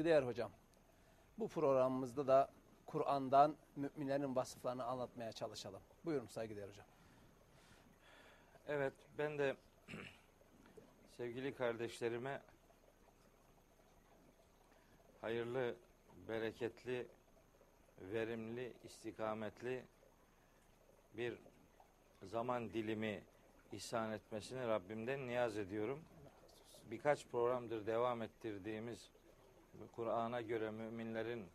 Değer hocam, bu programımızda da Kur'an'dan müminlerin vasıflarını anlatmaya çalışalım. Buyurun saygıdeğer hocam. Evet, ben de sevgili kardeşlerime hayırlı, bereketli, verimli, istikametli bir zaman dilimi ihsan etmesini Rabbimden niyaz ediyorum. Birkaç programdır devam ettirdiğimiz Kur'an'a göre müminlerin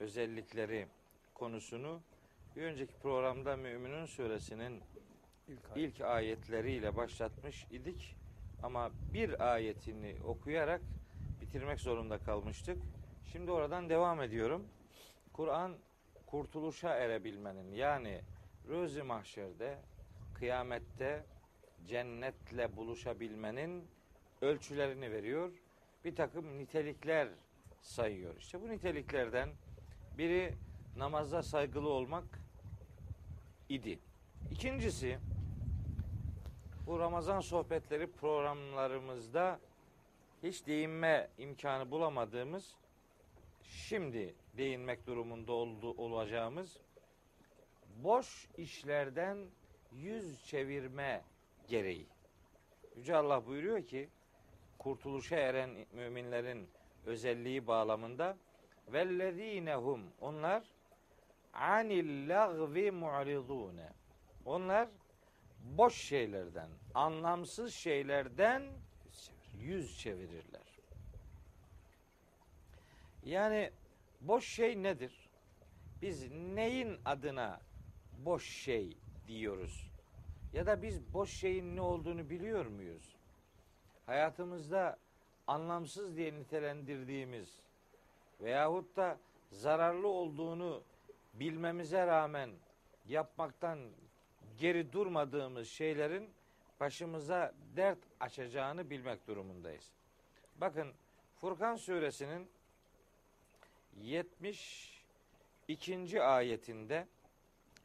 özellikleri konusunu bir önceki programda Müminun suresinin İlk ayet. ilk ayetleriyle başlatmış idik ama bir ayetini okuyarak bitirmek zorunda kalmıştık. Şimdi oradan devam ediyorum. Kur'an kurtuluşa erebilmenin yani rüz mahşerde, kıyamette cennetle buluşabilmenin ölçülerini veriyor. Bir takım nitelikler sayıyor. İşte bu niteliklerden biri namazda saygılı olmak idi. İkincisi bu Ramazan sohbetleri programlarımızda hiç değinme imkanı bulamadığımız şimdi değinmek durumunda oldu, olacağımız boş işlerden yüz çevirme gereği. Yüce Allah buyuruyor ki kurtuluşa eren müminlerin özelliği bağlamında vellezinehum onlar anil lagvi mu'ridune. Onlar boş şeylerden, anlamsız şeylerden yüz çevirirler. Yani boş şey nedir? Biz neyin adına boş şey diyoruz? Ya da biz boş şeyin ne olduğunu biliyor muyuz? Hayatımızda anlamsız diye nitelendirdiğimiz veyahut da zararlı olduğunu bilmemize rağmen yapmaktan geri durmadığımız şeylerin başımıza dert açacağını bilmek durumundayız. Bakın Furkan suresinin 72. ayetinde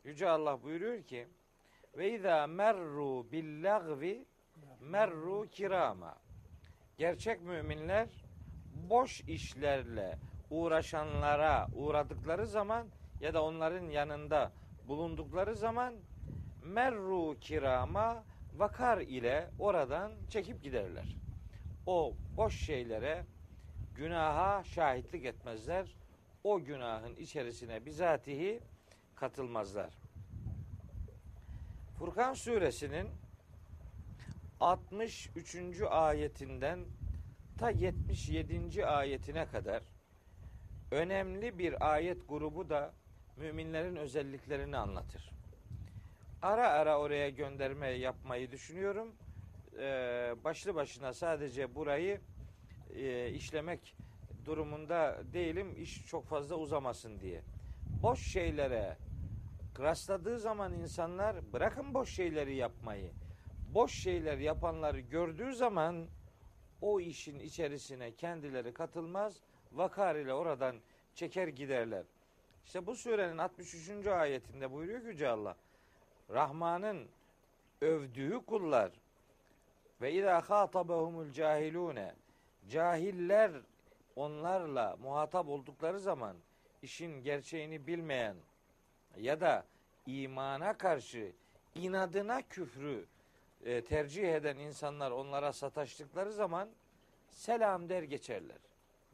Yüce Allah buyuruyor ki ve izâ merru billagvi merru kirama. Gerçek müminler boş işlerle uğraşanlara uğradıkları zaman ya da onların yanında bulundukları zaman merru kirama vakar ile oradan çekip giderler. O boş şeylere günaha şahitlik etmezler. O günahın içerisine bizatihi katılmazlar. Furkan suresinin 63. ayetinden ta 77. ayetine kadar önemli bir ayet grubu da müminlerin özelliklerini anlatır. Ara ara oraya gönderme yapmayı düşünüyorum. Ee, başlı başına sadece burayı e, işlemek durumunda değilim. İş çok fazla uzamasın diye. Boş şeylere rastladığı zaman insanlar bırakın boş şeyleri yapmayı. Boş şeyler yapanları gördüğü zaman o işin içerisine kendileri katılmaz. Vakar ile oradan çeker giderler. İşte bu surenin 63. ayetinde buyuruyor ki Yüce Allah. Rahman'ın övdüğü kullar ve izâ khâtabehumul cahilûne cahiller onlarla muhatap oldukları zaman işin gerçeğini bilmeyen ya da imana karşı inadına küfrü e, tercih eden insanlar onlara sataştıkları zaman selam der geçerler.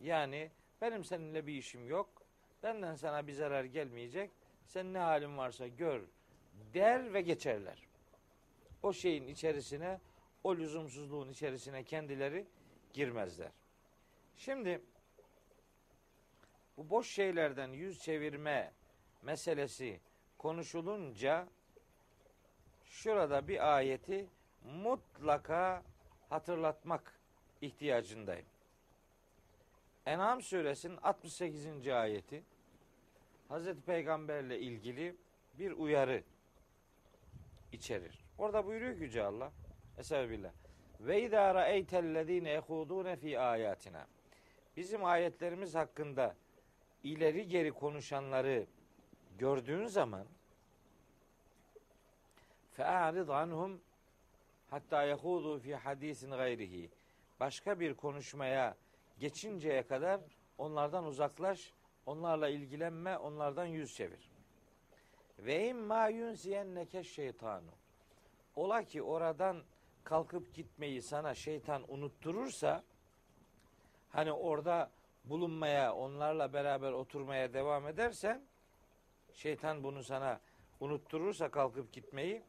Yani benim seninle bir işim yok. Benden sana bir zarar gelmeyecek. Sen ne halin varsa gör der ve geçerler. O şeyin içerisine, o lüzumsuzluğun içerisine kendileri girmezler. Şimdi bu boş şeylerden yüz çevirme meselesi konuşulunca şurada bir ayeti mutlaka hatırlatmak ihtiyacındayım. En'am suresinin 68. ayeti Hazreti Peygamberle ilgili bir uyarı içerir. Orada buyuruyor ki Yüce Allah Estağfirullah. Ve izâ ra'eytellezîne yehudûne fî âyâtina. Bizim ayetlerimiz hakkında ileri geri konuşanları gördüğün zaman fe'arid anhum hatta yehudu fi hadisin gayrihi. Başka bir konuşmaya geçinceye kadar onlardan uzaklaş, onlarla ilgilenme, onlardan yüz çevir. Ve imma yunsiyenneke şeytanu. Ola ki oradan kalkıp gitmeyi sana şeytan unutturursa hani orada bulunmaya, onlarla beraber oturmaya devam edersen şeytan bunu sana unutturursa kalkıp gitmeyi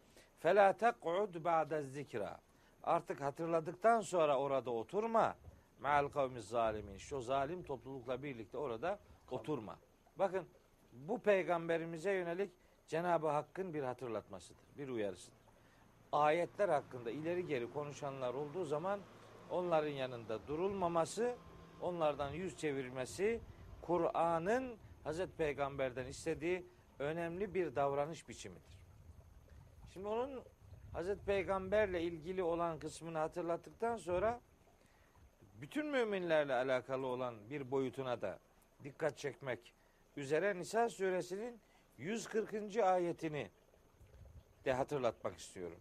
fela tek'ud ba'de zikra. Artık hatırladıktan sonra orada oturma. Ma'al kavmi zalimin. O zalim toplulukla birlikte orada oturma. Bakın bu peygamberimize yönelik Cenab-ı Hakk'ın bir hatırlatmasıdır, bir uyarısıdır. Ayetler hakkında ileri geri konuşanlar olduğu zaman onların yanında durulmaması, onlardan yüz çevirmesi, Kur'an'ın Hazreti Peygamber'den istediği önemli bir davranış biçimidir. Şimdi onun Hazreti Peygamberle ilgili olan kısmını hatırlattıktan sonra bütün müminlerle alakalı olan bir boyutuna da dikkat çekmek üzere Nisa suresinin 140. ayetini de hatırlatmak istiyorum.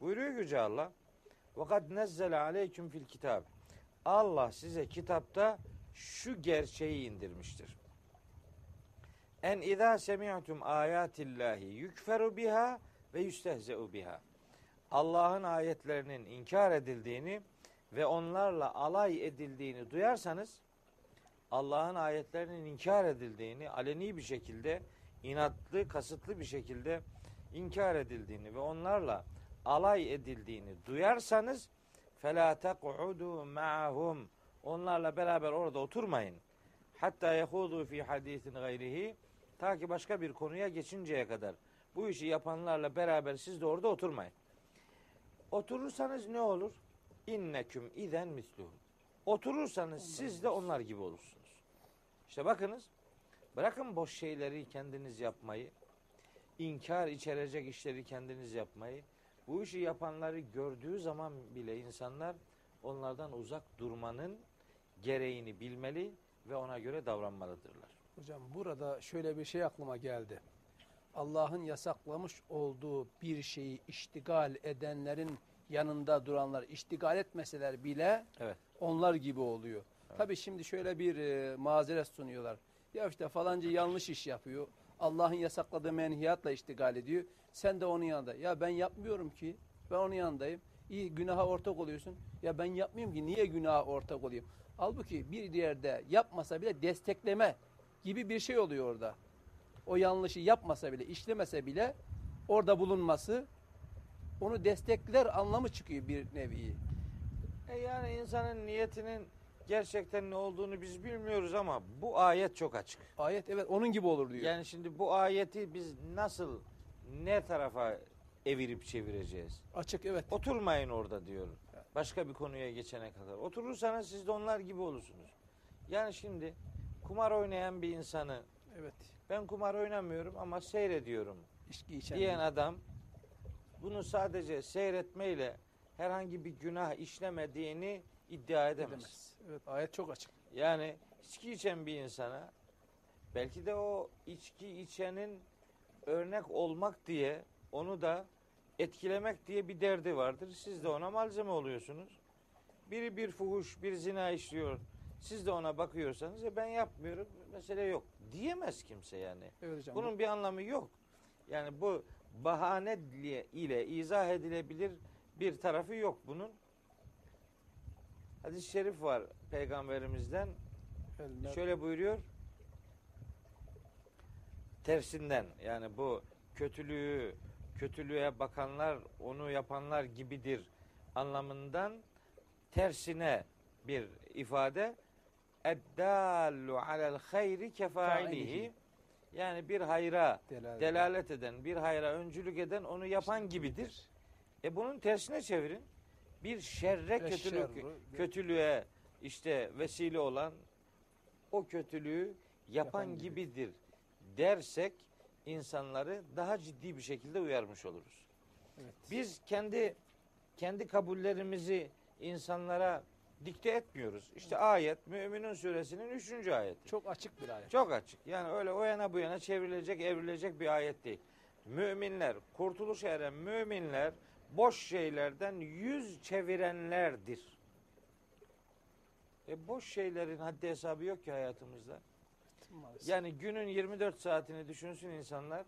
Buyuruyor Yüce Allah. Vakat nezzele aleyküm fil kitab. Allah size kitapta şu gerçeği indirmiştir. En izâ semi'tum âyâtillâhi yükferu biha ve yüstehzeu biha. Allah'ın ayetlerinin inkar edildiğini ve onlarla alay edildiğini duyarsanız Allah'ın ayetlerinin inkar edildiğini aleni bir şekilde inatlı kasıtlı bir şekilde inkar edildiğini ve onlarla alay edildiğini duyarsanız fela teq'udu ma'hum onlarla beraber orada oturmayın. Hatta yehudu fi hadisin gayrihi ta ki başka bir konuya geçinceye kadar.'' Bu işi yapanlarla beraber siz de orada oturmayın. Oturursanız ne olur? İnneküm iden misluhum. Oturursanız siz de onlar gibi olursunuz. İşte bakınız bırakın boş şeyleri kendiniz yapmayı, inkar içerecek işleri kendiniz yapmayı. Bu işi yapanları gördüğü zaman bile insanlar onlardan uzak durmanın gereğini bilmeli ve ona göre davranmalıdırlar. Hocam burada şöyle bir şey aklıma geldi. Allah'ın yasaklamış olduğu bir şeyi iştigal edenlerin yanında duranlar, iştigal etmeseler bile Evet. onlar gibi oluyor. Tabii şimdi şöyle bir e, mazeret sunuyorlar. Ya işte falanca yanlış iş yapıyor. Allah'ın yasakladığı menhiyatla iştigal ediyor. Sen de onun yanında. Ya ben yapmıyorum ki. Ben onun yanındayım. İyi günaha ortak oluyorsun. Ya ben yapmıyorum ki. Niye günaha ortak olayım? Halbuki bir yerde yapmasa bile destekleme gibi bir şey oluyor orada. O yanlışı yapmasa bile, işlemese bile orada bulunması onu destekler anlamı çıkıyor bir nevi. E yani insanın niyetinin gerçekten ne olduğunu biz bilmiyoruz ama bu ayet çok açık. Ayet evet onun gibi olur diyor. Yani şimdi bu ayeti biz nasıl ne tarafa evirip çevireceğiz? Açık evet. Oturmayın orada diyor. Başka bir konuya geçene kadar. Oturursanız siz de onlar gibi olursunuz. Yani şimdi kumar oynayan bir insanı Evet. Ben kumar oynamıyorum ama seyrediyorum İçki içen. diyen adam bunu sadece seyretmeyle herhangi bir günah işlemediğini iddia edemez. edemez. Evet ayet çok açık. Yani içki içen bir insana belki de o içki içenin örnek olmak diye onu da etkilemek diye bir derdi vardır. Siz de ona malzeme oluyorsunuz. Biri bir fuhuş, bir zina işliyor. Siz de ona bakıyorsanız e ben yapmıyorum. Mesele yok. Diyemez kimse yani. Evet hocam. Bunun bir anlamı yok. Yani bu bahane ile- izah edilebilir bir tarafı yok bunun. Hadis-i şerif var peygamberimizden. El- Şöyle buyuruyor. Tersinden yani bu kötülüğü kötülüğe bakanlar onu yapanlar gibidir anlamından tersine bir ifade eddallu alel hayri kefailihi Failihi. yani bir hayra Delalet. delalet eden, bir hayra öncülük eden onu yapan gibidir. E bunun tersine çevirin. Bir şerre kötülük kötülüğe işte vesile olan o kötülüğü yapan, Yapan gibi. gibidir dersek insanları daha ciddi bir şekilde uyarmış oluruz. Evet. Biz kendi kendi kabullerimizi insanlara dikte etmiyoruz. İşte ayet Müminun suresinin 3. ayeti. Çok açık bir ayet. Çok açık. Yani öyle o yana bu yana çevrilecek, evrilecek bir ayet değil. Müminler, kurtuluş eren müminler boş şeylerden yüz çevirenlerdir. E boş şeylerin haddi hesabı yok ki hayatımızda. Maalesef. Yani günün 24 saatini düşünsün insanlar.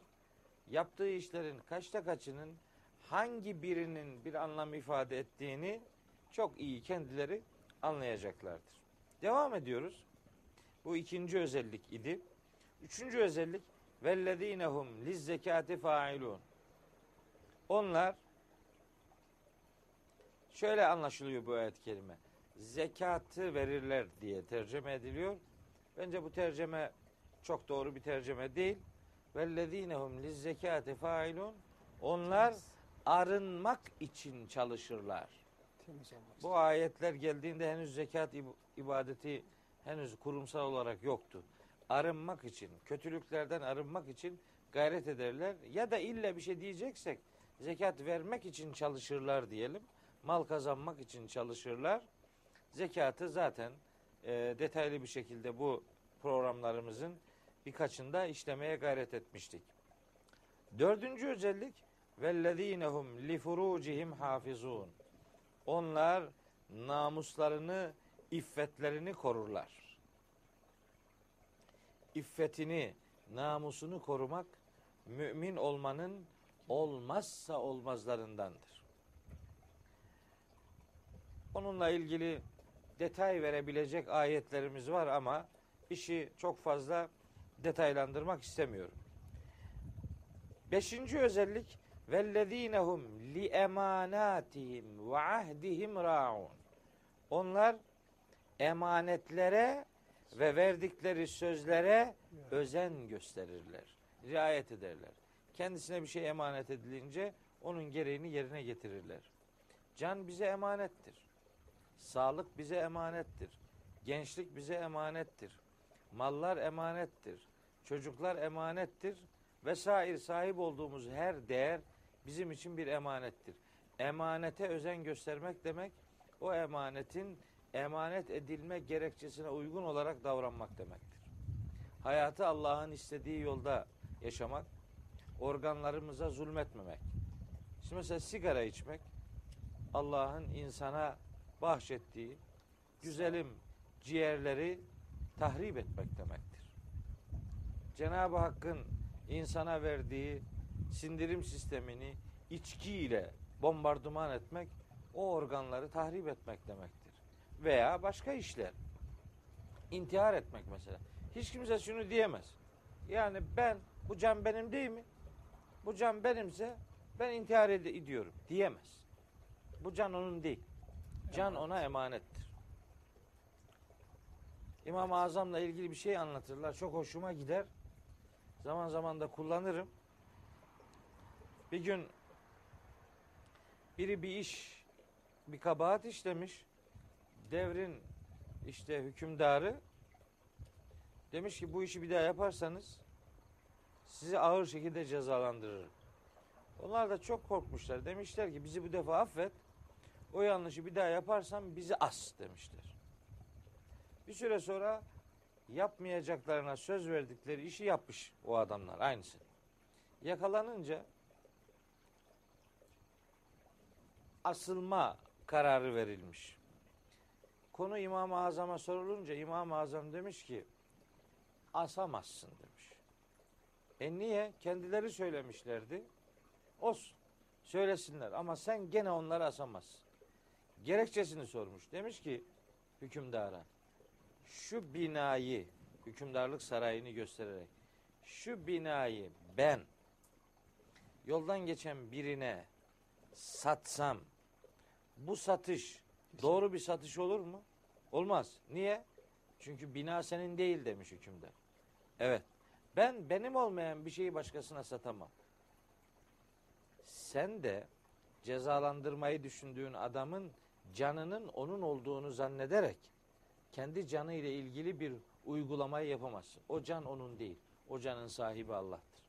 Yaptığı işlerin kaçta kaçının hangi birinin bir anlam ifade ettiğini çok iyi kendileri anlayacaklardır. Devam ediyoruz. Bu ikinci özellik idi. Üçüncü özellik vellezinehum liz zekati failun. Onlar şöyle anlaşılıyor bu ayet-i kerime. Zekatı verirler diye tercüme ediliyor. Bence bu tercüme çok doğru bir tercüme değil. Vellezinehum liz zekati failun. Onlar arınmak için çalışırlar. Temiz olmak. Bu ayetler geldiğinde henüz zekat ib- ibadeti henüz kurumsal olarak yoktu. Arınmak için, kötülüklerden arınmak için gayret ederler. Ya da illa bir şey diyeceksek zekat vermek için çalışırlar diyelim. Mal kazanmak için çalışırlar. Zekatı zaten e, detaylı bir şekilde bu programlarımızın birkaçında işlemeye gayret etmiştik. Dördüncü özellik vellezinehum li furucihim hafizun. Onlar namuslarını, iffetlerini korurlar. İffetini, namusunu korumak mümin olmanın olmazsa olmazlarındandır. Onunla ilgili detay verebilecek ayetlerimiz var ama işi çok fazla detaylandırmak istemiyorum. Beşinci özellik vellezinehum li emanatihim ve ahdihim raun. Onlar emanetlere ve verdikleri sözlere özen gösterirler. Riayet ederler. Kendisine bir şey emanet edilince onun gereğini yerine getirirler. Can bize emanettir. Sağlık bize emanettir. Gençlik bize emanettir. Mallar emanettir. Çocuklar emanettir. Vesaire sahip olduğumuz her değer bizim için bir emanettir. Emanete özen göstermek demek o emanetin emanet edilme gerekçesine uygun olarak davranmak demektir. Hayatı Allah'ın istediği yolda yaşamak, organlarımıza zulmetmemek. Şimdi mesela sigara içmek Allah'ın insana bahşettiği güzelim ciğerleri tahrip etmek demektir. Cenab-ı Hakk'ın insana verdiği sindirim sistemini içki ile bombardıman etmek o organları tahrip etmek demektir. Veya başka işler. İntihar etmek mesela. Hiç kimse şunu diyemez. Yani ben bu can benim değil mi? Bu can benimse ben intihar ed- ediyorum diyemez. Bu can onun değil. Can ona emanettir. İmam-ı Azam'la ilgili bir şey anlatırlar. Çok hoşuma gider. Zaman zaman da kullanırım. Bir gün biri bir iş, bir kabahat işlemiş. Devrin işte hükümdarı demiş ki bu işi bir daha yaparsanız sizi ağır şekilde cezalandırırım. Onlar da çok korkmuşlar. Demişler ki bizi bu defa affet. O yanlışı bir daha yaparsan bizi as demişler. Bir süre sonra yapmayacaklarına söz verdikleri işi yapmış o adamlar aynısı. Yakalanınca asılma kararı verilmiş. Konu İmam-ı Azam'a sorulunca İmam-ı Azam demiş ki asamazsın demiş. E niye? Kendileri söylemişlerdi. Olsun. Söylesinler ama sen gene onları asamazsın. Gerekçesini sormuş. Demiş ki hükümdara şu binayı hükümdarlık sarayını göstererek şu binayı ben yoldan geçen birine satsam bu satış doğru bir satış olur mu? Olmaz. Niye? Çünkü bina senin değil demiş hükümdar. Evet. Ben benim olmayan bir şeyi başkasına satamam. Sen de cezalandırmayı düşündüğün adamın canının onun olduğunu zannederek kendi canı ile ilgili bir uygulamayı yapamazsın. O can onun değil. O canın sahibi Allah'tır.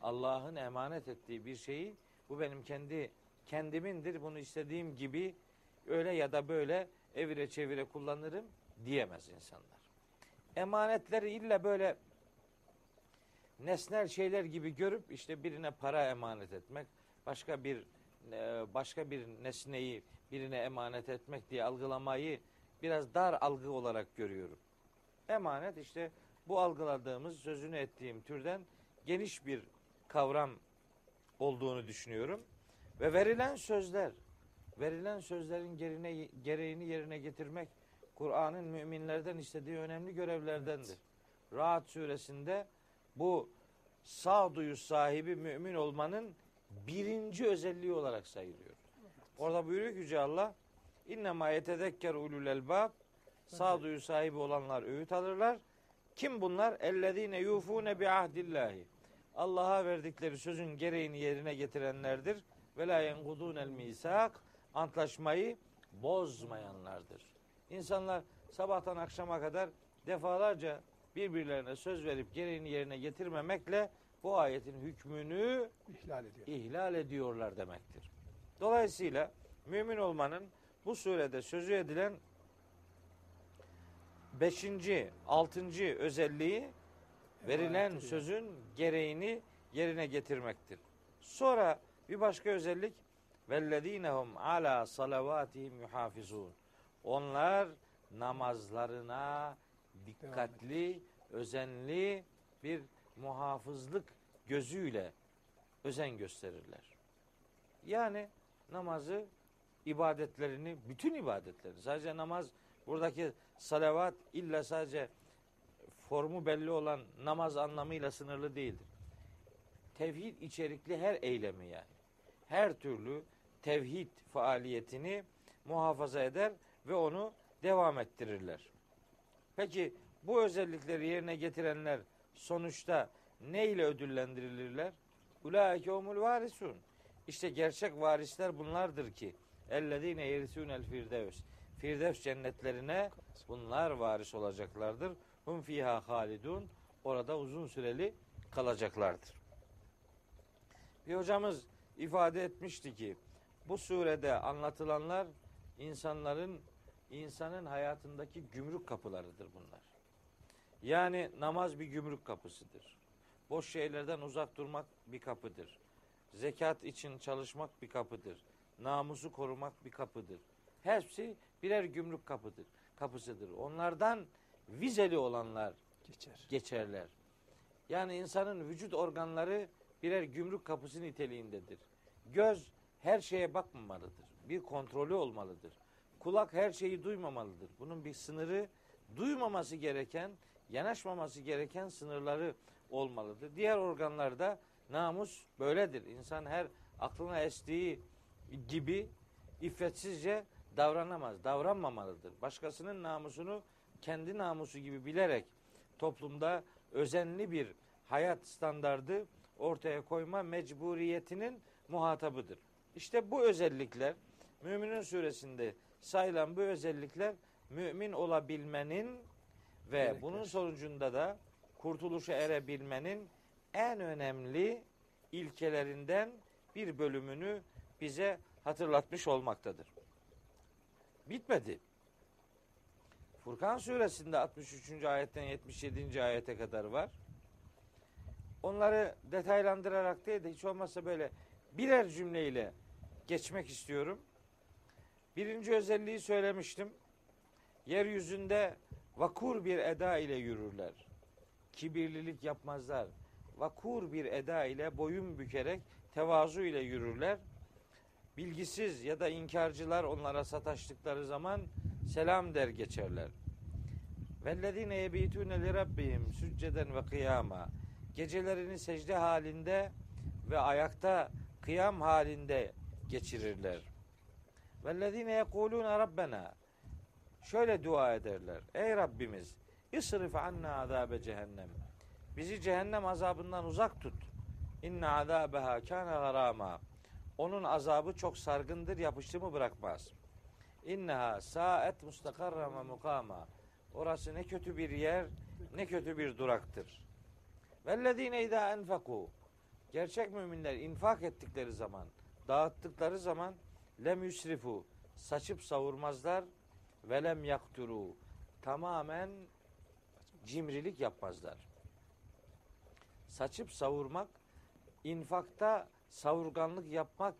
Allah'ın emanet ettiği bir şeyi bu benim kendi kendimindir. Bunu istediğim gibi öyle ya da böyle evire çevire kullanırım diyemez insanlar. Emanetleri illa böyle nesnel şeyler gibi görüp işte birine para emanet etmek, başka bir e, başka bir nesneyi birine emanet etmek diye algılamayı biraz dar algı olarak görüyorum. Emanet işte bu algıladığımız, sözünü ettiğim türden geniş bir kavram olduğunu düşünüyorum. Ve verilen sözler, verilen sözlerin gerine, gereğini yerine getirmek Kur'an'ın müminlerden istediği önemli görevlerdendir. Rahat suresinde bu sağduyu sahibi mümin olmanın birinci özelliği olarak sayılıyor. Orada buyuruyor ki Yüce Allah İnnemâ yetezekker ulul elbab sağduyu sahibi olanlar öğüt alırlar. Kim bunlar? Ellezine yufune bi ahdillahi. Allah'a verdikleri sözün gereğini yerine getirenlerdir. Ve la yenkudunel misak. Antlaşmayı bozmayanlardır. İnsanlar sabahtan akşama kadar defalarca birbirlerine söz verip gereğini yerine getirmemekle bu ayetin hükmünü İhlal ediyor. ihlal ediyorlar demektir. Dolayısıyla mümin olmanın bu surede sözü edilen beşinci, altıncı özelliği verilen sözün gereğini yerine getirmektir. Sonra bir başka özellik vellezinehum ala salavatihim yuhafizun. Onlar namazlarına dikkatli, özenli bir muhafızlık gözüyle özen gösterirler. Yani namazı, ibadetlerini, bütün ibadetleri, sadece namaz, buradaki salavat illa sadece formu belli olan namaz anlamıyla sınırlı değildir. Tevhid içerikli her eylemi yani. Her türlü tevhid faaliyetini muhafaza eder ve onu devam ettirirler. Peki bu özellikleri yerine getirenler sonuçta ne ile ödüllendirilirler? Ulaike humul varisun. İşte gerçek varisler bunlardır ki ellezine yerisûnel firdevs. Firdevs cennetlerine bunlar varis olacaklardır. Hum fiha halidun. Orada uzun süreli kalacaklardır. Bir hocamız ifade etmişti ki bu surede anlatılanlar insanların insanın hayatındaki gümrük kapılarıdır bunlar. Yani namaz bir gümrük kapısıdır. Boş şeylerden uzak durmak bir kapıdır. Zekat için çalışmak bir kapıdır. Namusu korumak bir kapıdır. Hepsi birer gümrük kapıdır, kapısıdır. Onlardan vizeli olanlar Geçer. geçerler. Yani insanın vücut organları birer gümrük kapısı niteliğindedir. Göz her şeye bakmamalıdır. Bir kontrolü olmalıdır. Kulak her şeyi duymamalıdır. Bunun bir sınırı, duymaması gereken, yanaşmaması gereken sınırları olmalıdır. Diğer organlarda namus böyledir. İnsan her aklına estiği gibi iffetsizce davranamaz, davranmamalıdır. Başkasının namusunu kendi namusu gibi bilerek toplumda özenli bir hayat standardı ortaya koyma mecburiyetinin muhatabıdır. İşte bu özellikler Müminin suresinde sayılan bu özellikler mümin olabilmenin ve Gerekler. bunun sonucunda da kurtuluşa erebilmenin en önemli ilkelerinden bir bölümünü bize hatırlatmış olmaktadır. Bitmedi. Furkan suresinde 63. ayetten 77. ayete kadar var. Onları detaylandırarak değil de hiç olmazsa böyle birer cümleyle geçmek istiyorum. Birinci özelliği söylemiştim. Yeryüzünde vakur bir eda ile yürürler. Kibirlilik yapmazlar. Vakur bir eda ile boyun bükerek tevazu ile yürürler. Bilgisiz ya da inkarcılar onlara sataştıkları zaman selam der geçerler. Vellezine yebitune li rabbihim sücceden ve kıyama. Gecelerini secde halinde ve ayakta kıyam halinde geçirirler. Vellezine yekulune rabbena. Şöyle dua ederler. Ey Rabbimiz, isrif anna azabe cehennem. Bizi cehennem azabından uzak tut. İnne azabeha kana garama. Onun azabı çok sargındır, yapıştı mı bırakmaz. İnneha saet mustakarra ve mukama. Orası ne kötü bir yer, ne kötü bir duraktır. Vellezine idâ enfekû. Gerçek müminler infak ettikleri zaman, dağıttıkları zaman lem yusrifu saçıp savurmazlar ve lem yakturu tamamen cimrilik yapmazlar. Saçıp savurmak, infakta savurganlık yapmak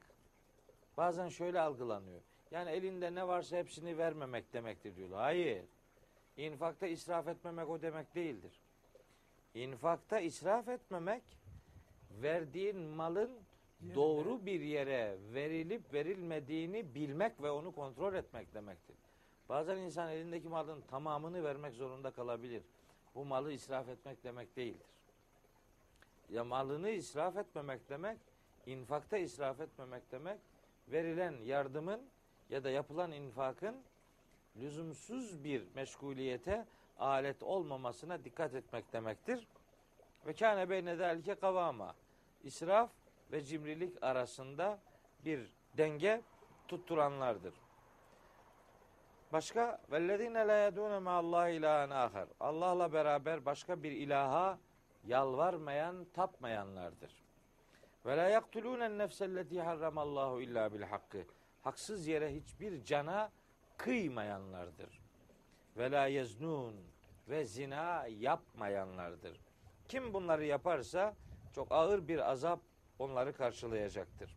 bazen şöyle algılanıyor. Yani elinde ne varsa hepsini vermemek demektir diyorlar. Hayır. İnfakta israf etmemek o demek değildir. İnfakta israf etmemek verdiğin malın doğru bir yere verilip verilmediğini bilmek ve onu kontrol etmek demektir. Bazen insan elindeki malın tamamını vermek zorunda kalabilir. Bu malı israf etmek demek değildir. Ya malını israf etmemek demek, infakta israf etmemek demek, verilen yardımın ya da yapılan infakın lüzumsuz bir meşguliyete alet olmamasına dikkat etmek demektir. Ve kâne beyne delike kavama. İsraf ve cimrilik arasında bir denge tutturanlardır. Başka vellezine la yedune ma Allah ilahen ahar. Allah'la beraber başka bir ilaha yalvarmayan, tapmayanlardır. Ve la yaktulûnen nefselleti harramallahu illa bil hakkı. Haksız yere hiçbir cana kıymayanlardır. Ve la yeznun ve zina yapmayanlardır. Kim bunları yaparsa çok ağır bir azap onları karşılayacaktır.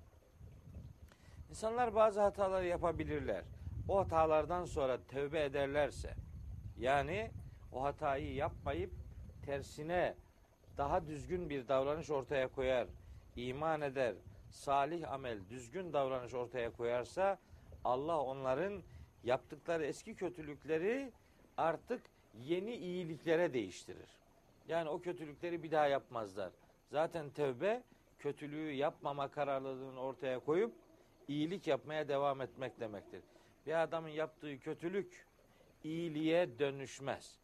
İnsanlar bazı hatalar yapabilirler. O hatalardan sonra tövbe ederlerse, yani o hatayı yapmayıp tersine daha düzgün bir davranış ortaya koyar, iman eder, salih amel, düzgün davranış ortaya koyarsa Allah onların yaptıkları eski kötülükleri artık yeni iyiliklere değiştirir. Yani o kötülükleri bir daha yapmazlar. Zaten tövbe kötülüğü yapmama kararlılığını ortaya koyup iyilik yapmaya devam etmek demektir. Bir adamın yaptığı kötülük iyiliğe dönüşmez.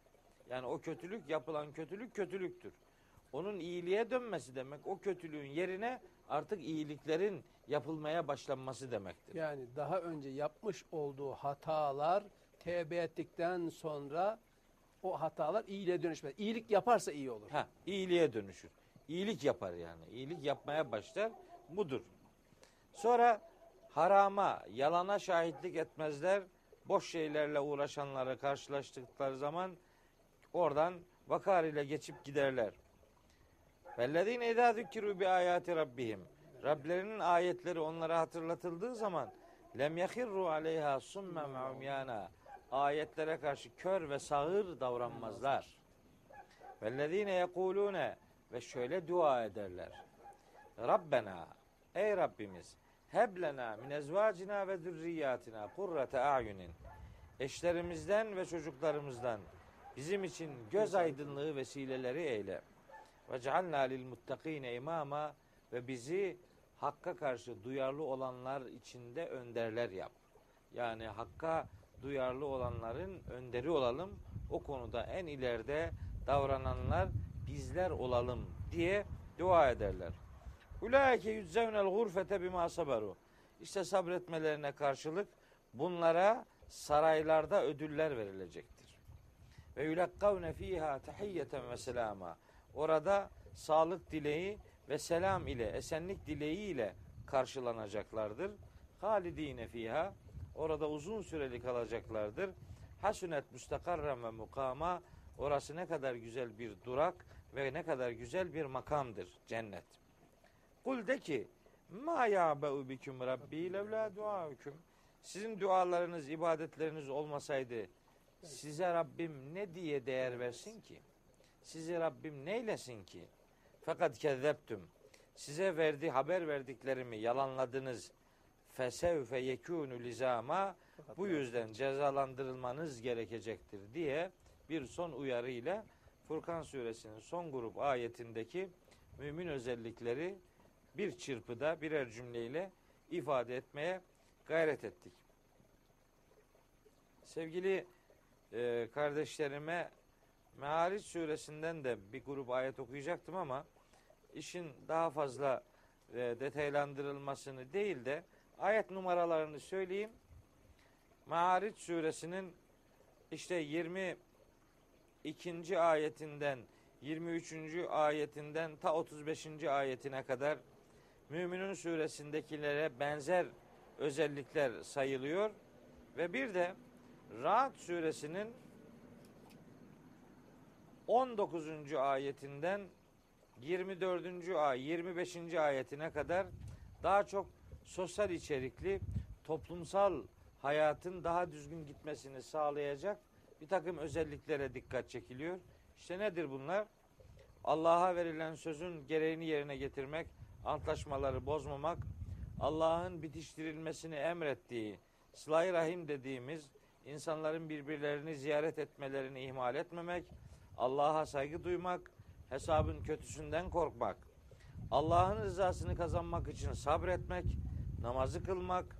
Yani o kötülük yapılan kötülük kötülüktür. Onun iyiliğe dönmesi demek o kötülüğün yerine artık iyiliklerin yapılmaya başlanması demektir. Yani daha önce yapmış olduğu hatalar tevbe ettikten sonra o hatalar iyiliğe dönüşmez. İyilik yaparsa iyi olur. Ha, iyiliğe dönüşür. İyilik yapar yani. İyilik yapmaya başlar. Budur. Sonra harama, yalana şahitlik etmezler. Boş şeylerle uğraşanları karşılaştıkları zaman oradan vakar ile geçip giderler. Vellezine izâ zükirû bi ayati rabbihim. Rablerinin ayetleri onlara hatırlatıldığı zaman lem yahirru aleyha summen ve. Ayetlere karşı kör ve sağır davranmazlar. Vellezine yekulune ve şöyle dua ederler. Rabbena ey Rabbimiz heblena min ezvacina ve zürriyatina kurrate a'yunin. Eşlerimizden ve çocuklarımızdan bizim için göz aydınlığı vesileleri eyle. Ve cealna lil muttakine imama ve bizi hakka karşı duyarlı olanlar içinde önderler yap. Yani hakka duyarlı olanların önderi olalım. O konuda en ileride davrananlar bizler olalım diye dua ederler. Ulaike yüzzevnel gurfete bima sabaru. İşte sabretmelerine karşılık bunlara saraylarda ödüller verilecektir. Ve yulakkavne fiha tahiyyeten ve selama. Orada sağlık dileği ve selam ile, esenlik dileği ile karşılanacaklardır. Halidine fiha. Orada uzun süreli kalacaklardır. Hasunet müstakarren ve mukama. Orası ne kadar güzel bir durak ve ne kadar güzel bir makamdır cennet. Kul de ki ma ya'ba'u bikum rabbi levla duaukum. Sizin dualarınız, ibadetleriniz olmasaydı size Rabbim ne diye değer versin ki? Sizi Rabbim neylesin ki? Fakat kezzeptüm. Size verdi haber verdiklerimi yalanladınız. Fesevfe yekûnü lizama bu yüzden cezalandırılmanız gerekecektir diye bir son uyarıyla Furkan suresinin son grup ayetindeki mümin özellikleri bir çırpıda birer cümleyle ifade etmeye gayret ettik. Sevgili e, kardeşlerime Meariç suresinden de bir grup ayet okuyacaktım ama işin daha fazla e, detaylandırılmasını değil de ayet numaralarını söyleyeyim. Meariç suresinin işte 22. ayetinden 23. ayetinden ta 35. ayetine kadar Müminun suresindekilere benzer özellikler sayılıyor ve bir de Ra'd suresinin 19. ayetinden 24. ay 25. ayetine kadar daha çok sosyal içerikli toplumsal hayatın daha düzgün gitmesini sağlayacak bir takım özelliklere dikkat çekiliyor. İşte nedir bunlar? Allah'a verilen sözün gereğini yerine getirmek, antlaşmaları bozmamak, Allah'ın bitiştirilmesini emrettiği, sıla rahim dediğimiz insanların birbirlerini ziyaret etmelerini ihmal etmemek, Allah'a saygı duymak, hesabın kötüsünden korkmak, Allah'ın rızasını kazanmak için sabretmek, namazı kılmak,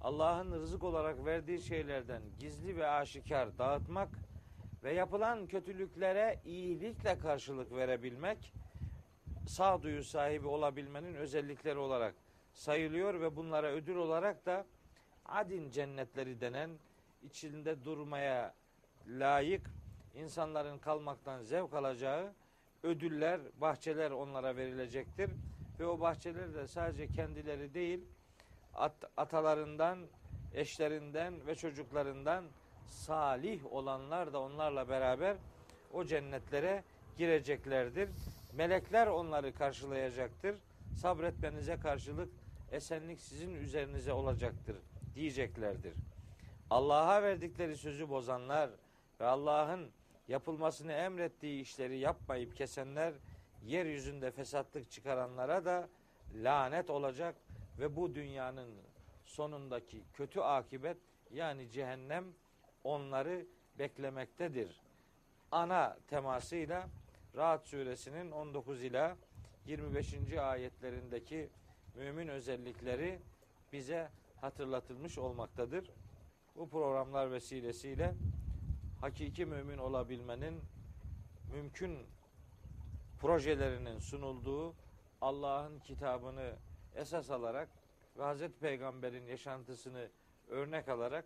Allah'ın rızık olarak verdiği şeylerden gizli ve aşikar dağıtmak ve yapılan kötülüklere iyilikle karşılık verebilmek sağduyu sahibi olabilmenin özellikleri olarak sayılıyor ve bunlara ödül olarak da adin cennetleri denen içinde durmaya layık insanların kalmaktan zevk alacağı ödüller, bahçeler onlara verilecektir. Ve o bahçeler de sadece kendileri değil, at, atalarından, eşlerinden ve çocuklarından salih olanlar da onlarla beraber o cennetlere gireceklerdir. Melekler onları karşılayacaktır. Sabretmenize karşılık esenlik sizin üzerinize olacaktır diyeceklerdir. Allah'a verdikleri sözü bozanlar ve Allah'ın yapılmasını emrettiği işleri yapmayıp kesenler yeryüzünde fesatlık çıkaranlara da lanet olacak ve bu dünyanın sonundaki kötü akibet yani cehennem onları beklemektedir. Ana temasıyla Rahat suresinin 19 ila 25. ayetlerindeki mümin özellikleri bize hatırlatılmış olmaktadır. Bu programlar vesilesiyle hakiki mümin olabilmenin mümkün projelerinin sunulduğu Allah'ın kitabını esas alarak ve Hazreti Peygamber'in yaşantısını örnek alarak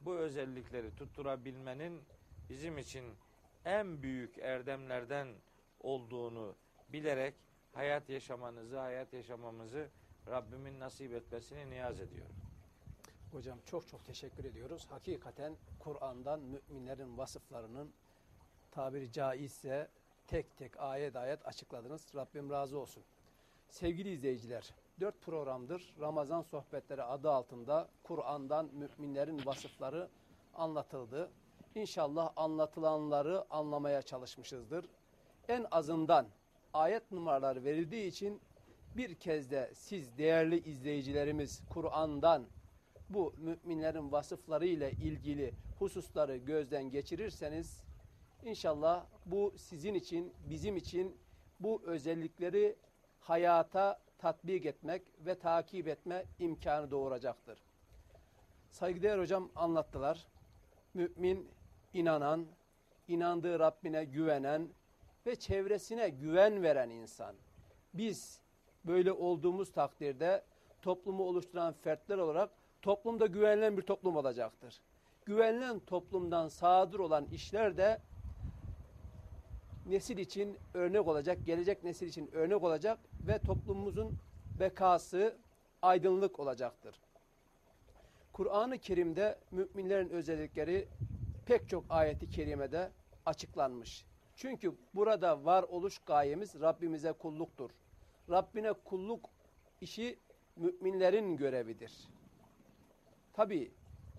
bu özellikleri tutturabilmenin bizim için en büyük erdemlerden olduğunu bilerek hayat yaşamanızı, hayat yaşamamızı Rabbimin nasip etmesini niyaz ediyorum. Hocam çok çok teşekkür ediyoruz. Hakikaten Kur'an'dan müminlerin vasıflarının tabiri caizse tek tek ayet ayet açıkladınız. Rabbim razı olsun. Sevgili izleyiciler, dört programdır Ramazan sohbetleri adı altında Kur'an'dan müminlerin vasıfları anlatıldı. İnşallah anlatılanları anlamaya çalışmışızdır. En azından ayet numaraları verildiği için bir kez de siz değerli izleyicilerimiz Kur'an'dan bu müminlerin vasıfları ile ilgili hususları gözden geçirirseniz inşallah bu sizin için, bizim için bu özellikleri hayata tatbik etmek ve takip etme imkanı doğuracaktır. Saygıdeğer hocam anlattılar. Mümin, inanan, inandığı Rabbine güvenen ve çevresine güven veren insan. Biz böyle olduğumuz takdirde toplumu oluşturan fertler olarak toplumda güvenilen bir toplum olacaktır. Güvenilen toplumdan sadır olan işler de nesil için örnek olacak, gelecek nesil için örnek olacak ve toplumumuzun bekası aydınlık olacaktır. Kur'an-ı Kerim'de müminlerin özellikleri pek çok ayeti kerimede açıklanmış. Çünkü burada var oluş gayemiz Rabbimize kulluktur. Rabbine kulluk işi müminlerin görevidir. Tabi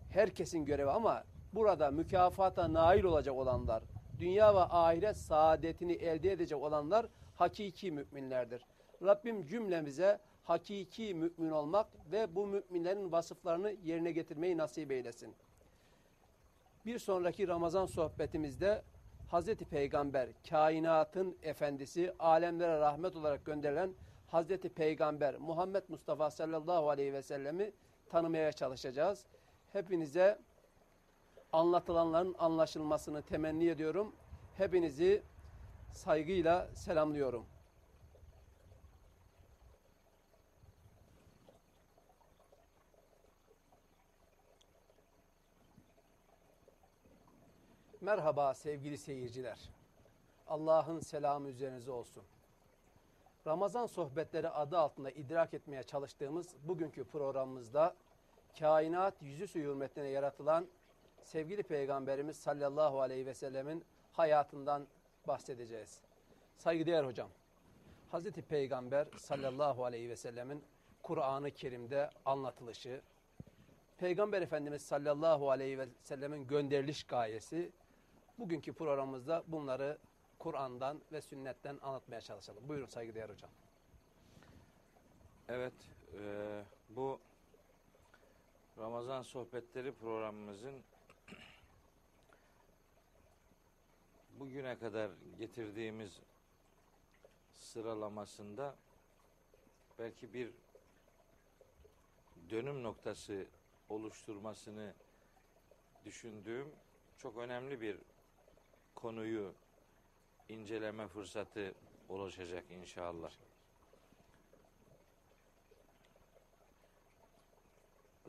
herkesin görevi ama burada mükafata nail olacak olanlar, dünya ve ahiret saadetini elde edecek olanlar hakiki müminlerdir. Rabbim cümlemize hakiki mümin olmak ve bu müminlerin vasıflarını yerine getirmeyi nasip eylesin. Bir sonraki Ramazan sohbetimizde Hazreti Peygamber, kainatın efendisi, alemlere rahmet olarak gönderilen Hazreti Peygamber Muhammed Mustafa sallallahu aleyhi ve sellemi tanımaya çalışacağız. Hepinize anlatılanların anlaşılmasını temenni ediyorum. Hepinizi saygıyla selamlıyorum. Merhaba sevgili seyirciler. Allah'ın selamı üzerinize olsun. Ramazan sohbetleri adı altında idrak etmeye çalıştığımız bugünkü programımızda kainat yüzüstü hürmetine yaratılan sevgili Peygamberimiz sallallahu aleyhi ve sellemin hayatından bahsedeceğiz. Saygıdeğer hocam, Hazreti Peygamber sallallahu aleyhi ve sellemin Kur'an-ı Kerim'de anlatılışı, Peygamber Efendimiz sallallahu aleyhi ve sellemin gönderiliş gayesi. Bugünkü programımızda bunları Kur'an'dan ve sünnetten anlatmaya çalışalım. Buyurun saygıdeğer hocam. Evet, e, bu Ramazan sohbetleri programımızın bugüne kadar getirdiğimiz sıralamasında belki bir dönüm noktası oluşturmasını düşündüğüm çok önemli bir konuyu inceleme fırsatı oluşacak inşallah.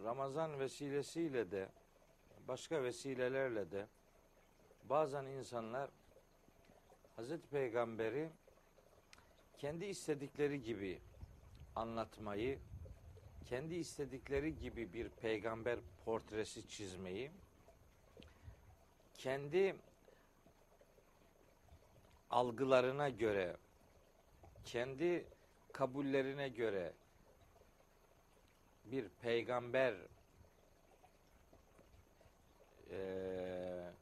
Ramazan vesilesiyle de başka vesilelerle de bazen insanlar Hazreti Peygamber'i kendi istedikleri gibi anlatmayı, kendi istedikleri gibi bir peygamber portresi çizmeyi, kendi algılarına göre, kendi kabullerine göre bir peygamber eee,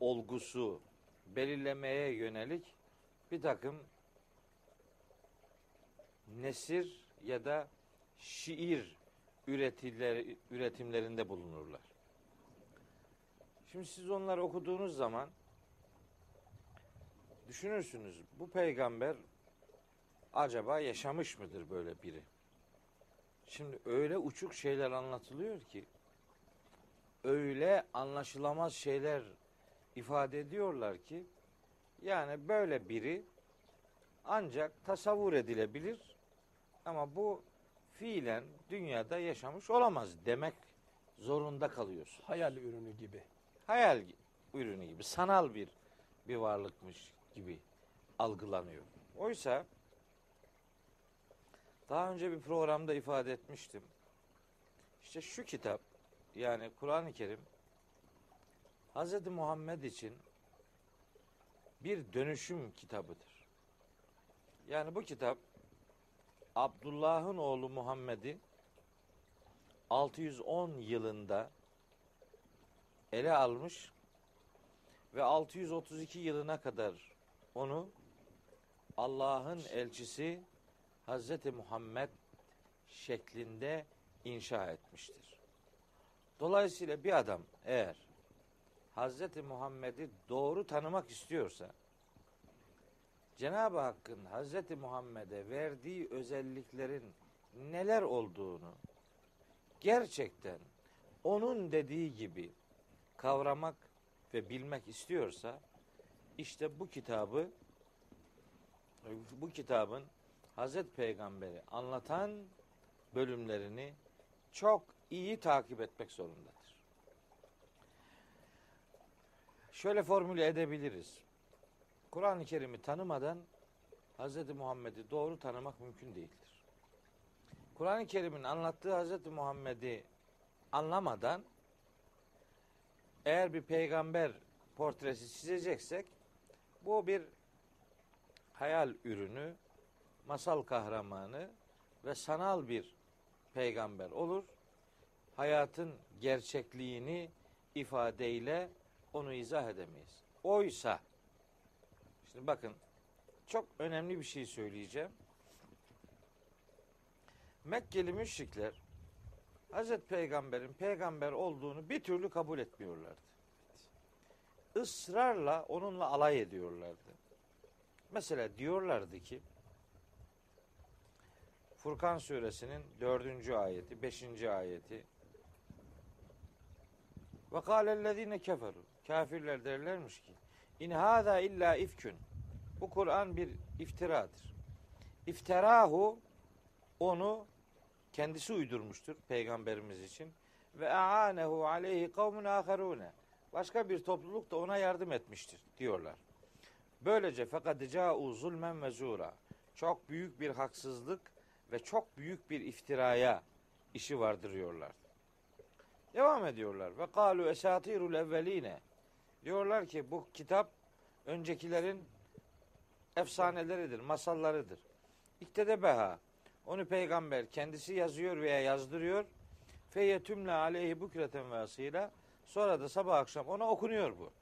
olgusu belirlemeye yönelik bir takım nesir ya da şiir üretimlerinde bulunurlar. Şimdi siz onları okuduğunuz zaman düşünürsünüz bu peygamber acaba yaşamış mıdır böyle biri? Şimdi öyle uçuk şeyler anlatılıyor ki öyle anlaşılamaz şeyler ifade ediyorlar ki yani böyle biri ancak tasavvur edilebilir ama bu fiilen dünyada yaşamış olamaz demek zorunda kalıyorsun. Hayal ürünü gibi. Hayal ürünü gibi, sanal bir bir varlıkmış gibi algılanıyor. Oysa daha önce bir programda ifade etmiştim. İşte şu kitap yani Kur'an-ı Kerim Hz. Muhammed için bir dönüşüm kitabıdır. Yani bu kitap Abdullah'ın oğlu Muhammed'i 610 yılında ele almış ve 632 yılına kadar onu Allah'ın elçisi Hazreti Muhammed şeklinde inşa etmiştir. Dolayısıyla bir adam eğer Hazreti Muhammed'i doğru tanımak istiyorsa Cenab-ı Hakk'ın Hazreti Muhammed'e verdiği özelliklerin neler olduğunu gerçekten onun dediği gibi kavramak ve bilmek istiyorsa işte bu kitabı bu kitabın Hazreti Peygamber'i anlatan bölümlerini çok iyi takip etmek zorundadır. Şöyle formüle edebiliriz. Kur'an-ı Kerim'i tanımadan Hz. Muhammed'i doğru tanımak mümkün değildir. Kur'an-ı Kerim'in anlattığı Hz. Muhammed'i anlamadan eğer bir peygamber portresi çizeceksek bu bir hayal ürünü, masal kahramanı ve sanal bir peygamber olur. Hayatın gerçekliğini ifadeyle onu izah edemeyiz. Oysa Şimdi bakın çok önemli bir şey söyleyeceğim. Mekkeli müşrikler Hazreti Peygamber'in peygamber olduğunu bir türlü kabul etmiyorlardı. Israrla onunla alay ediyorlardı. Mesela diyorlardı ki Furkan suresinin dördüncü ayeti, beşinci ayeti ve kâlellezîne keferu kafirler derlermiş ki İn hâzâ illa ifkün. Bu Kur'an bir iftiradır. İftirahu onu kendisi uydurmuştur peygamberimiz için ve aanehu aleyhi kavmun aharune. Başka bir topluluk da ona yardım etmiştir diyorlar. Böylece fakat ca'u zulmen ve zura. Çok büyük bir haksızlık ve çok büyük bir iftiraya işi vardırıyorlar. Devam ediyorlar. Ve kalu esatirul evveline. Diyorlar ki bu kitap öncekilerin efsaneleridir, masallarıdır. İktede beha. Onu peygamber kendisi yazıyor veya yazdırıyor Feyyetümle aleyhi bukreten ve asıyla. Sonra da sabah akşam ona okunuyor bu.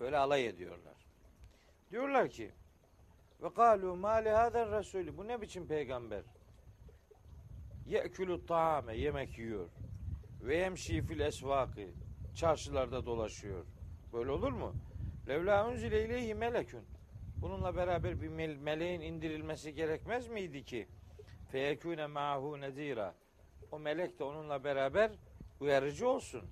Böyle alay ediyorlar. Diyorlar ki ve kalu ma li rasulü bu ne biçim peygamber? Ye'külü taame yemek yiyor. Ve yemşi fil esvakı çarşılarda dolaşıyor. Böyle olur mu? Levla unzile ileyhi melekün. Bununla beraber bir mele- meleğin indirilmesi gerekmez miydi ki? Feyekûne ma'hu nezira. O melek de onunla beraber uyarıcı olsun.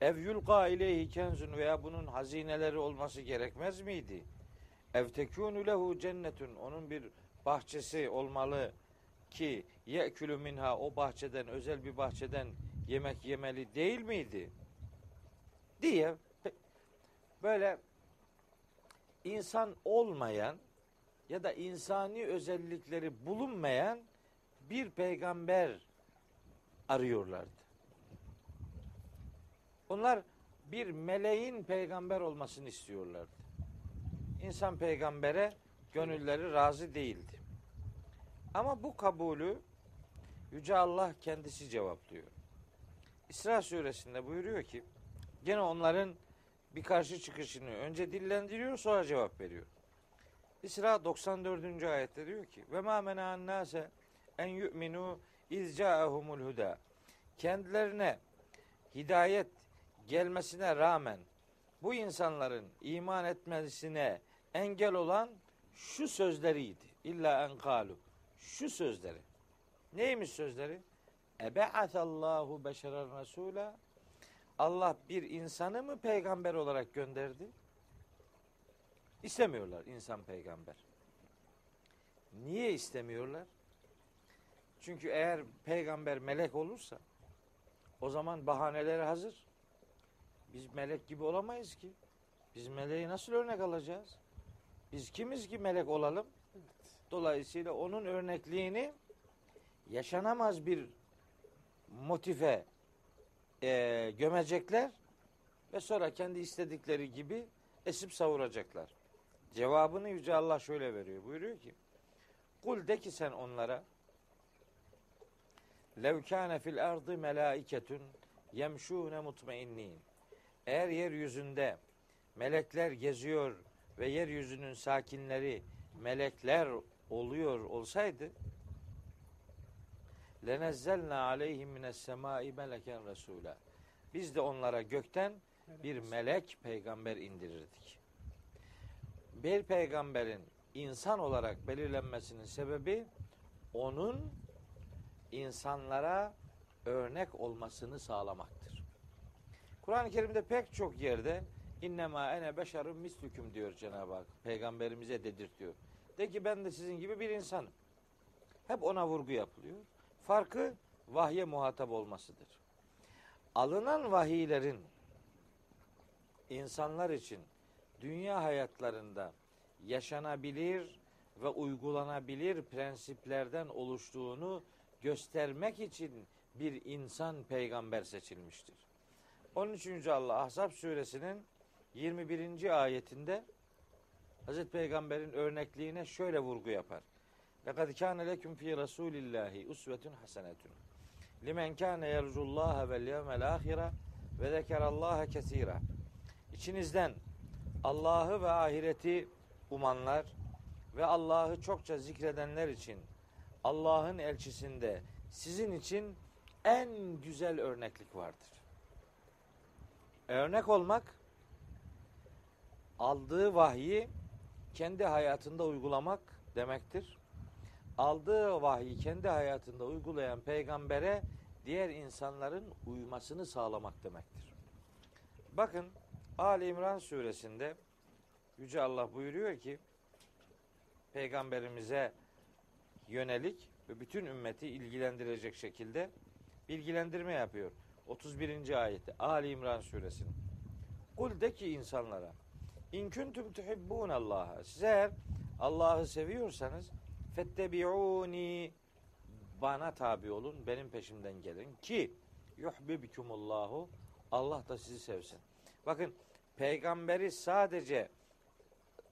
Ev yulqa ileyhi kenzun veya bunun hazineleri olması gerekmez miydi? Ev tekûnü lehu cennetun. Onun bir bahçesi olmalı ki ye'külü minha o bahçeden özel bir bahçeden yemek yemeli değil miydi? Diye böyle insan olmayan ya da insani özellikleri bulunmayan bir peygamber arıyorlardı. Onlar bir meleğin peygamber olmasını istiyorlardı. İnsan peygambere gönülleri razı değildi. Ama bu kabulü Yüce Allah kendisi cevaplıyor. İsra suresinde buyuruyor ki gene onların bir karşı çıkışını önce dillendiriyor sonra cevap veriyor. İsra 94. ayette diyor ki ve ma mena'an nase en yu'minu iz ca'ahumul huda. Kendilerine hidayet gelmesine rağmen bu insanların iman etmesine engel olan şu sözleriydi. İlla en kalu. Şu sözleri. Neymiş sözleri? Ebe'atallahu beşeren rasula. Allah bir insanı mı peygamber olarak gönderdi? İstemiyorlar insan peygamber. Niye istemiyorlar? Çünkü eğer peygamber melek olursa o zaman bahaneleri hazır. Biz melek gibi olamayız ki. Biz meleği nasıl örnek alacağız? Biz kimiz ki melek olalım? Dolayısıyla onun örnekliğini yaşanamaz bir motife e, gömecekler ve sonra kendi istedikleri gibi esip savuracaklar. Cevabını Yüce Allah şöyle veriyor. Buyuruyor ki Kul de ki sen onlara Lev kâne fil ardı melâiketun yemşûne mutmainnin Eğer yeryüzünde melekler geziyor ve yeryüzünün sakinleri melekler oluyor olsaydı lenezzelna aleyhim mines semai meleken resula. Biz de onlara gökten bir melek peygamber indirirdik. Bir peygamberin insan olarak belirlenmesinin sebebi onun insanlara örnek olmasını sağlamaktır. Kur'an-ı Kerim'de pek çok yerde innema ene beşerun mislüküm diyor Cenab-ı Hak. Peygamberimize dedirtiyor. De ki ben de sizin gibi bir insanım. Hep ona vurgu yapılıyor. Farkı vahye muhatap olmasıdır. Alınan vahiylerin insanlar için dünya hayatlarında yaşanabilir ve uygulanabilir prensiplerden oluştuğunu göstermek için bir insan peygamber seçilmiştir. 13. Allah Ahzab suresinin 21. ayetinde Hazreti Peygamber'in örnekliğine şöyle vurgu yapar. Lekad kâne leküm fî Rasûlillâhi usvetun hasenetun. Limen kâne yercullâhe vel yevmel âhire ve zekerallâhe kesîrâ. İçinizden Allah'ı ve ahireti umanlar ve Allah'ı çokça zikredenler için Allah'ın elçisinde sizin için en güzel örneklik vardır. Örnek olmak aldığı vahyi kendi hayatında uygulamak demektir. Aldığı vahyi kendi hayatında uygulayan peygambere diğer insanların uymasını sağlamak demektir. Bakın Ali İmran suresinde Yüce Allah buyuruyor ki peygamberimize yönelik ve bütün ümmeti ilgilendirecek şekilde bilgilendirme yapıyor. 31. ayette Ali İmran suresinin. Kul de ki insanlara İn kuntum tuhibbun Allah'a. Siz eğer Allah'ı seviyorsanız fettebi'uni bana tabi olun, benim peşimden gelin ki yuhibbukumullahu Allah da sizi sevsin. Bakın peygamberi sadece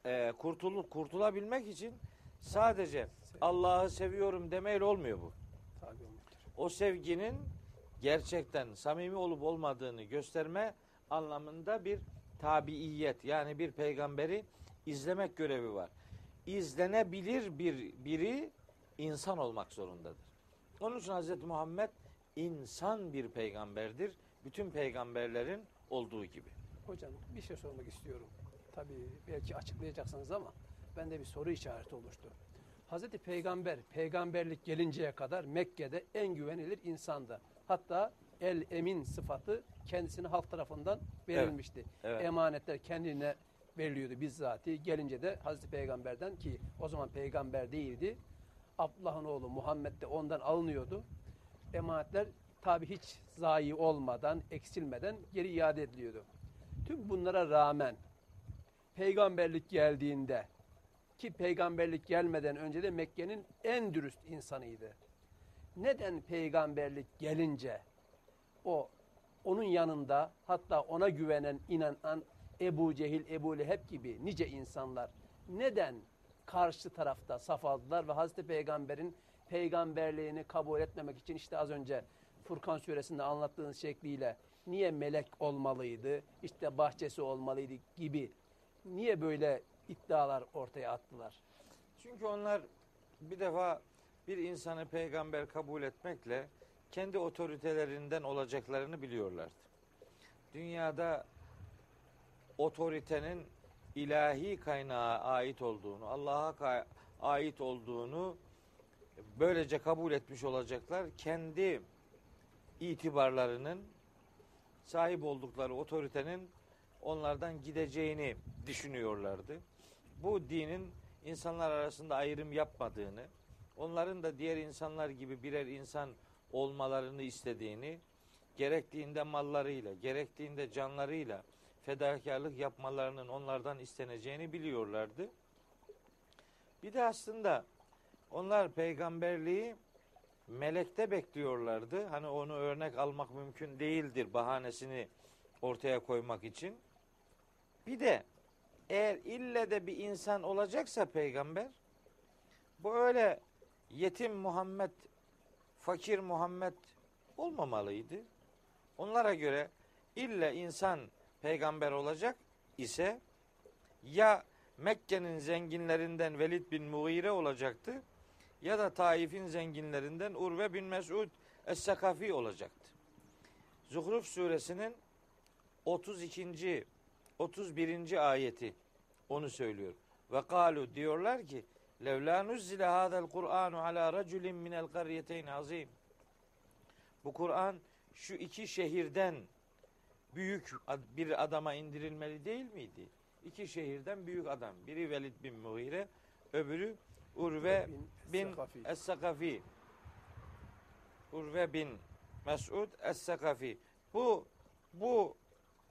e, kurtulup kurtulabilmek için sadece Allah'ı seviyorum demeyle olmuyor bu. O sevginin gerçekten samimi olup olmadığını gösterme anlamında bir tabiiyet yani bir peygamberi izlemek görevi var. İzlenebilir bir biri insan olmak zorundadır. Onun için Hz. Muhammed insan bir peygamberdir. Bütün peygamberlerin olduğu gibi. Hocam bir şey sormak istiyorum. Tabii belki açıklayacaksınız ama bende bir soru işareti oluştu. Hazreti Peygamber, peygamberlik gelinceye kadar Mekke'de en güvenilir insandı. Hatta el emin sıfatı kendisine halk tarafından verilmişti. Evet. Emanetler kendine veriliyordu bizzati. Gelince de Hazreti Peygamber'den ki o zaman peygamber değildi. Abdullah'ın oğlu Muhammed de ondan alınıyordu. Emanetler tabi hiç zayi olmadan, eksilmeden geri iade ediliyordu. Tüm bunlara rağmen peygamberlik geldiğinde ki peygamberlik gelmeden önce de Mekke'nin en dürüst insanıydı. Neden peygamberlik gelince o onun yanında hatta ona güvenen, inanan Ebu Cehil, Ebu Leheb gibi nice insanlar neden karşı tarafta saf aldılar ve Hazreti Peygamber'in peygamberliğini kabul etmemek için işte az önce Furkan suresinde anlattığınız şekliyle niye melek olmalıydı, işte bahçesi olmalıydı gibi niye böyle iddialar ortaya attılar? Çünkü onlar bir defa bir insanı peygamber kabul etmekle kendi otoritelerinden olacaklarını biliyorlardı. Dünyada otoritenin ilahi kaynağa ait olduğunu, Allah'a ait olduğunu böylece kabul etmiş olacaklar. Kendi itibarlarının sahip oldukları otoritenin onlardan gideceğini düşünüyorlardı. Bu dinin insanlar arasında ayrım yapmadığını, onların da diğer insanlar gibi birer insan olmalarını istediğini, gerektiğinde mallarıyla, gerektiğinde canlarıyla fedakarlık yapmalarının onlardan isteneceğini biliyorlardı. Bir de aslında onlar peygamberliği melekte bekliyorlardı. Hani onu örnek almak mümkün değildir bahanesini ortaya koymak için. Bir de eğer ille de bir insan olacaksa peygamber bu öyle yetim Muhammed, fakir Muhammed olmamalıydı. Onlara göre ille insan peygamber olacak ise ya Mekke'nin zenginlerinden Velid bin Mughire olacaktı ya da Taif'in zenginlerinden Urve bin Mesud Es-Sakafi olacaktı. Zuhruf suresinin 32. 31. ayeti onu söylüyor. Ve kalu diyorlar ki levla nuzzile hadal Kur'anu ala raculin minel qaryeteyn azim. Bu Kur'an şu iki şehirden büyük bir adama indirilmeli değil miydi? İki şehirden büyük adam. Biri Velid bin Mughire, öbürü Urve bin Sakafi. Es-Sakafi. Urve bin Mesud Es-Sakafi. Bu bu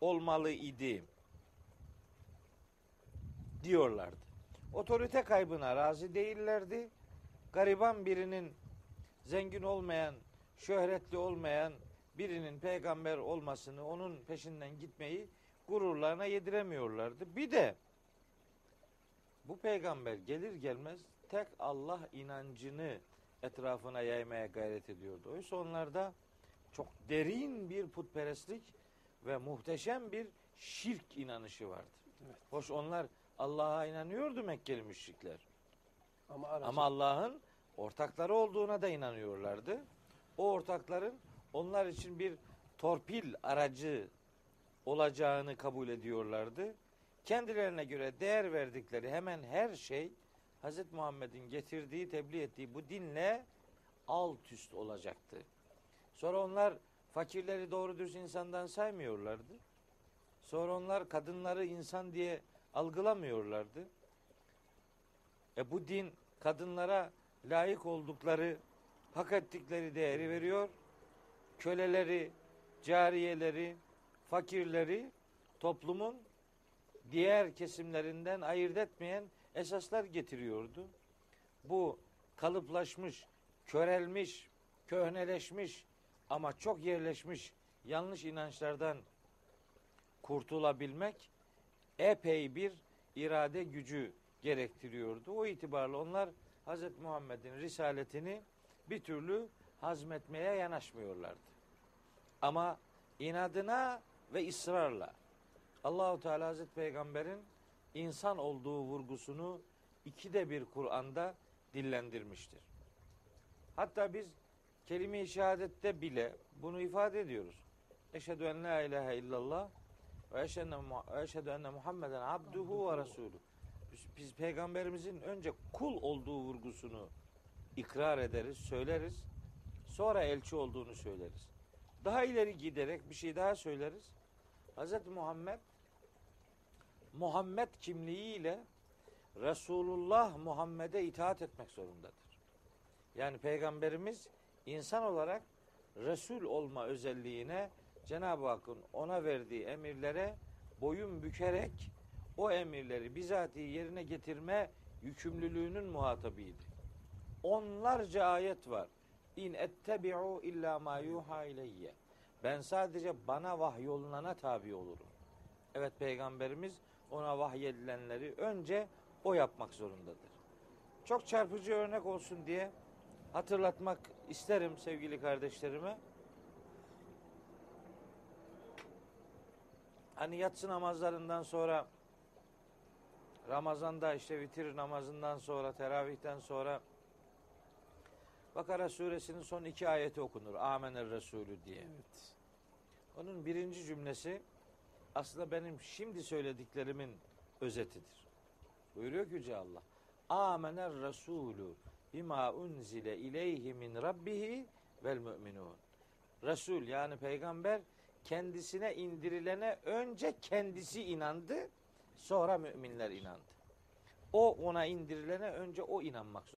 olmalı idi diyorlardı. Otorite kaybına razı değillerdi. Gariban birinin zengin olmayan, şöhretli olmayan birinin peygamber olmasını, onun peşinden gitmeyi gururlarına yediremiyorlardı. Bir de bu peygamber gelir gelmez tek Allah inancını etrafına yaymaya gayret ediyordu. Oysa onlarda çok derin bir putperestlik ve muhteşem bir şirk inanışı vardı. Evet. Hoş onlar Allah'a inanıyordu Mekkeli müşrikler. Ama, Ama Allah'ın ortakları olduğuna da inanıyorlardı. O ortakların onlar için bir torpil aracı olacağını kabul ediyorlardı. Kendilerine göre değer verdikleri hemen her şey Hz. Muhammed'in getirdiği, tebliğ ettiği bu dinle alt üst olacaktı. Sonra onlar fakirleri doğru düz insandan saymıyorlardı. Sonra onlar kadınları insan diye algılamıyorlardı. E bu din kadınlara layık oldukları, hak ettikleri değeri veriyor. Köleleri, cariyeleri, fakirleri toplumun diğer kesimlerinden ayırt etmeyen esaslar getiriyordu. Bu kalıplaşmış, körelmiş, köhneleşmiş ama çok yerleşmiş yanlış inançlardan kurtulabilmek epey bir irade gücü gerektiriyordu. O itibarla onlar Hz. Muhammed'in risaletini bir türlü hazmetmeye yanaşmıyorlardı. Ama inadına ve ısrarla Allahu Teala Hazreti Peygamber'in insan olduğu vurgusunu ikide bir Kur'an'da dillendirmiştir. Hatta biz kelime-i şehadette bile bunu ifade ediyoruz. Eşhedü en la ilahe illallah ve eşhedü enne- Muhammeden abduhu ve resulü. Biz, biz peygamberimizin önce kul olduğu vurgusunu ikrar ederiz, söyleriz. Sonra elçi olduğunu söyleriz. Daha ileri giderek bir şey daha söyleriz. Hz. Muhammed Muhammed kimliğiyle Resulullah Muhammed'e itaat etmek zorundadır. Yani peygamberimiz insan olarak Resul olma özelliğine Cenab-ı Hakk'ın ona verdiği emirlere boyun bükerek o emirleri bizatihi yerine getirme yükümlülüğünün muhatabıydı. Onlarca ayet var. İn ettebi'u illa ma yuha ileyye. Ben sadece bana vahyolunana tabi olurum. Evet peygamberimiz ona vahyedilenleri önce o yapmak zorundadır. Çok çarpıcı örnek olsun diye hatırlatmak isterim sevgili kardeşlerime. Hani yatsı namazlarından sonra Ramazan'da işte vitir namazından sonra teravihten sonra Bakara suresinin son iki ayeti okunur. Amener Resulü diye. Evet. Onun birinci cümlesi aslında benim şimdi söylediklerimin özetidir. Buyuruyor ki Yüce Allah. Amener Resulü bima unzile ileyhi min rabbihi vel müminun. Resul yani peygamber kendisine indirilene önce kendisi inandı, sonra müminler inandı. O ona indirilene önce o inanmak